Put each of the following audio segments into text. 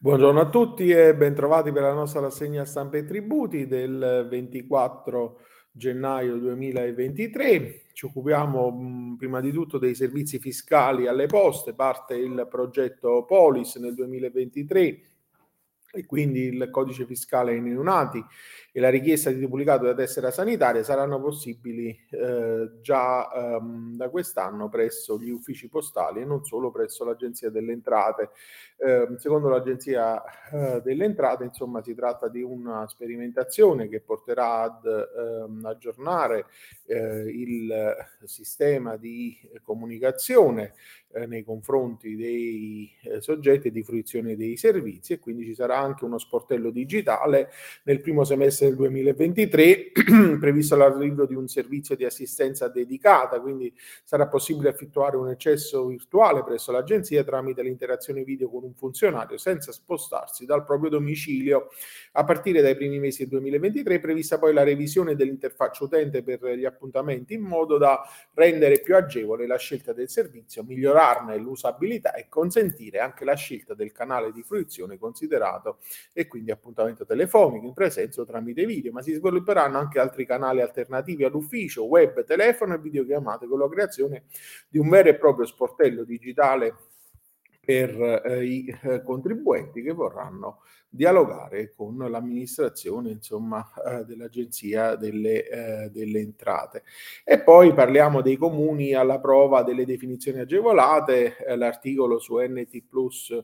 Buongiorno a tutti e bentrovati per la nostra rassegna stampa e tributi del 24 gennaio 2023. Ci occupiamo prima di tutto dei servizi fiscali alle poste, parte il progetto Polis nel 2023 e quindi il codice fiscale ai neonati e la richiesta di duplicato della tessera sanitaria saranno possibili eh, già ehm, da quest'anno presso gli uffici postali e non solo presso l'Agenzia delle Entrate. Eh, secondo l'Agenzia eh, delle Entrate, insomma, si tratta di una sperimentazione che porterà ad ehm, aggiornare eh, il sistema di comunicazione eh, nei confronti dei eh, soggetti di fruizione dei servizi e quindi ci sarà anche uno sportello digitale nel primo semestre del 2023 previsto l'arrivo di un servizio di assistenza dedicata, quindi sarà possibile effettuare un accesso virtuale presso l'agenzia tramite l'interazione video con un funzionario senza spostarsi dal proprio domicilio. A partire dai primi mesi del 2023 è prevista poi la revisione dell'interfaccia utente per gli appuntamenti in modo da rendere più agevole la scelta del servizio, migliorarne l'usabilità e consentire anche la scelta del canale di fruizione considerato e quindi appuntamento telefonico in presenza o tramite tramite video, ma si svilupperanno anche altri canali alternativi all'ufficio, web, telefono e videochiamate con la creazione di un vero e proprio sportello digitale per eh, i eh, contribuenti che vorranno dialogare con l'amministrazione insomma, eh, dell'Agenzia delle, eh, delle, Entrate. E poi parliamo dei comuni alla prova delle definizioni agevolate, eh, l'articolo su NT Plus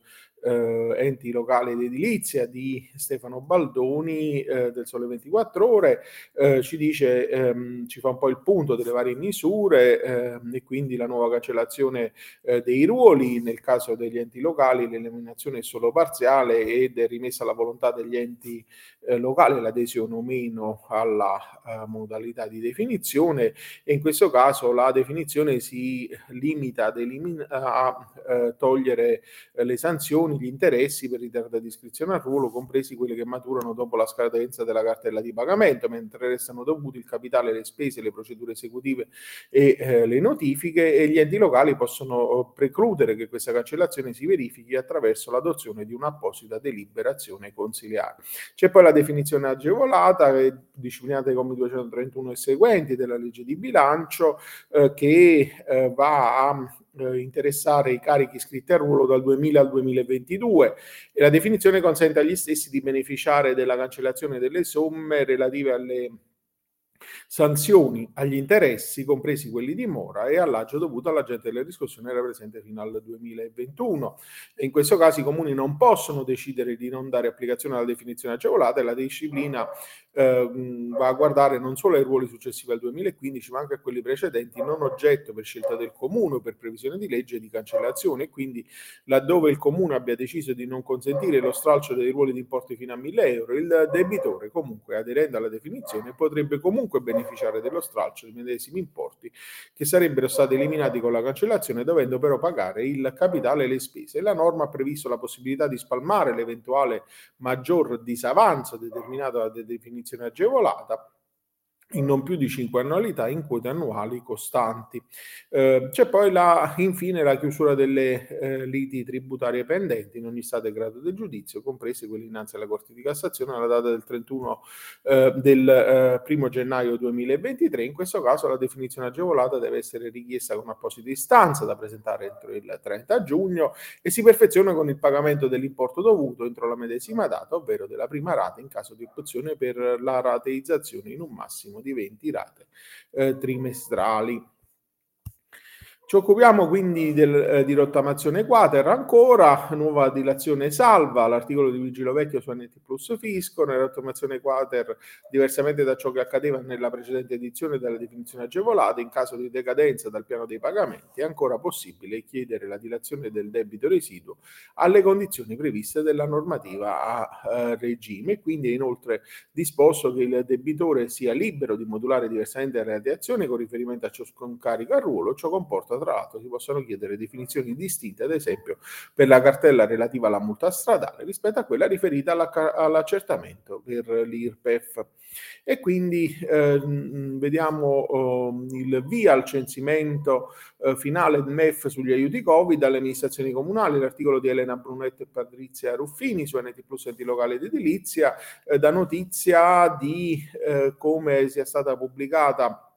eh, enti locali ed edilizia di Stefano Baldoni eh, del Sole 24 Ore eh, ci dice, ehm, ci fa un po' il punto delle varie misure ehm, e quindi la nuova cancellazione eh, dei ruoli nel caso degli enti locali, l'eliminazione è solo parziale ed è rimessa alla volontà degli enti eh, locali l'adesione o meno alla uh, modalità di definizione e in questo caso la definizione si limita ad elimin- a togliere le sanzioni gli interessi per ritardo di iscrizione al ruolo, compresi quelli che maturano dopo la scadenza della cartella di pagamento, mentre restano dovuti il capitale, le spese, le procedure esecutive e eh, le notifiche e gli enti locali possono oh, precludere che questa cancellazione si verifichi attraverso l'adozione di un'apposita deliberazione consiliare. C'è poi la definizione agevolata, disciplinata ai commi 231 e seguenti della legge di bilancio, eh, che eh, va a eh, interessare i carichi iscritti a ruolo dal 2000 al 2022 e la definizione consente agli stessi di beneficiare della cancellazione delle somme relative alle sanzioni agli interessi, compresi quelli di mora, e all'agio dovuto all'agente delle riscossioni era presente fino al 2021. E in questo caso i comuni non possono decidere di non dare applicazione alla definizione agevolata e la disciplina eh, va a guardare non solo ai ruoli successivi al 2015, ma anche a quelli precedenti, non oggetto per scelta del comune o per previsione di legge di cancellazione. E quindi, laddove il comune abbia deciso di non consentire lo stralcio dei ruoli di importi fino a 1000 euro, il debitore, comunque aderendo alla definizione, potrebbe comunque beneficiare dello stralcio dei medesimi importi che sarebbero stati eliminati con la cancellazione, dovendo però pagare il capitale e le spese. La norma ha previsto la possibilità di spalmare l'eventuale maggior disavanzo determinato dalla definizione agevolata in non più di 5 annualità in quote annuali costanti. Eh, c'è poi la, infine la chiusura delle eh, liti tributarie pendenti in ogni stato e grado del giudizio, comprese quelle innanzi alla Corte di Cassazione alla data del 31 eh, del eh, primo gennaio 2023. In questo caso la definizione agevolata deve essere richiesta con apposita istanza da presentare entro il 30 giugno e si perfeziona con il pagamento dell'importo dovuto entro la medesima data, ovvero della prima rata in caso di opzione per la rateizzazione in un massimo di 20 rate eh, trimestrali. Ci occupiamo quindi del, eh, di rottamazione quater ancora, nuova dilazione salva, l'articolo di Vigilo Vecchio su NT Plus Fisco, nella rottamazione quater, diversamente da ciò che accadeva nella precedente edizione della definizione agevolata, in caso di decadenza dal piano dei pagamenti è ancora possibile chiedere la dilazione del debito residuo alle condizioni previste dalla normativa a eh, regime, quindi è inoltre disposto che il debitore sia libero di modulare diversamente la reazione con riferimento a ciascun carico a ruolo, ciò comporta tra l'altro si possono chiedere definizioni distinte, ad esempio per la cartella relativa alla multa stradale rispetto a quella riferita alla, all'accertamento per l'IRPEF. E quindi eh, vediamo oh, il via al censimento eh, finale del MEF sugli aiuti Covid dalle amministrazioni comunali, l'articolo di Elena Brunetto e Patrizia Ruffini su NT Plus Enti Locali ed Edilizia, eh, da notizia di eh, come sia stata pubblicata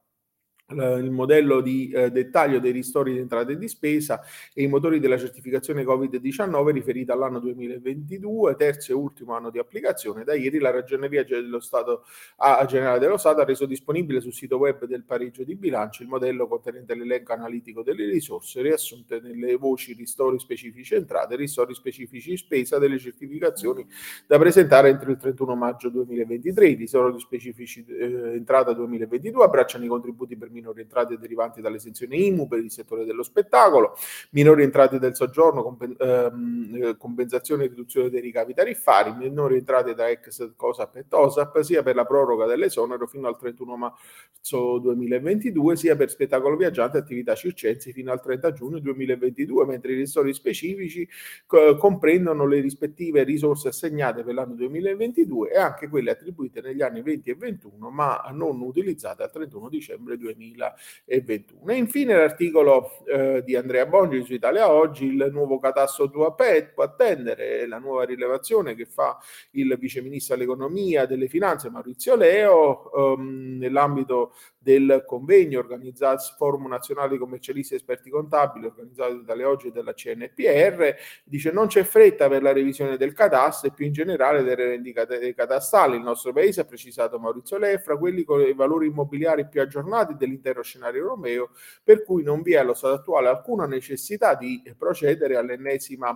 il modello di eh, dettaglio dei ristori di entrata e di spesa e i motori della certificazione Covid-19 riferita all'anno 2022, terzo e ultimo anno di applicazione. Da ieri la Ragioneria dello Stato, a, Generale dello Stato ha reso disponibile sul sito web del pareggio di bilancio il modello contenente l'elenco analitico delle risorse riassunte nelle voci ristori specifici entrate e ristori specifici spesa delle certificazioni da presentare entro il 31 maggio 2023. I ristori specifici eh, entrata 2022 abbracciano i contributi per minori entrate derivanti dall'esenzione IMU per il settore dello spettacolo, minori entrate del soggiorno, compen- ehm, eh, compensazione e riduzione dei ricavi tariffari, minori entrate da ex COSAP e TOSAP, sia per la proroga dell'esonero fino al 31 marzo 2022, sia per spettacolo viaggiante e attività circensi fino al 30 giugno 2022, mentre i ristori specifici co- comprendono le rispettive risorse assegnate per l'anno 2022 e anche quelle attribuite negli anni 20 e 21, ma non utilizzate al 31 dicembre 2022. 2021. E infine l'articolo eh, di Andrea Bongi su Italia Oggi, il nuovo catasto può attendere, la nuova rilevazione che fa il vice ministro dell'economia e delle finanze Maurizio Leo ehm, nell'ambito del convegno organizzato Forum Nazionale di Commercialisti e Esperti Contabili organizzato da Oggi e dalla CNPR, dice non c'è fretta per la revisione del catasto e più in generale delle rendite catastali. Il nostro paese, ha precisato Maurizio Leo, fra quelli con i valori immobiliari più aggiornati dell'intero scenario europeo, per cui non vi è allo stato attuale alcuna necessità di procedere all'ennesima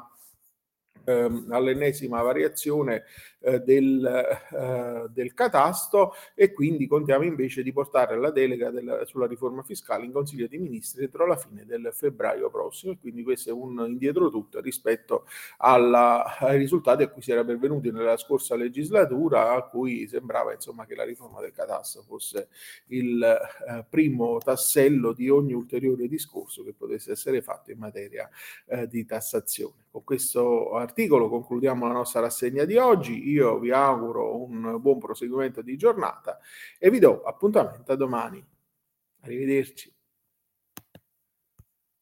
ehm, all'ennesima variazione eh, del, eh, del, catasto e quindi contiamo invece di portare la delega del, sulla riforma fiscale in Consiglio dei Ministri entro la fine del febbraio prossimo e quindi questo è un indietro tutto rispetto alla, ai risultati a cui si era pervenuti nella scorsa legislatura a cui sembrava insomma che la riforma del catasto fosse il eh, primo tassello di ogni ulteriore discorso che potesse essere fatto in materia eh, di tassazione. Con questo articolo concludiamo la nostra rassegna di oggi. Io vi auguro un buon proseguimento di giornata e vi do appuntamento a domani. Arrivederci.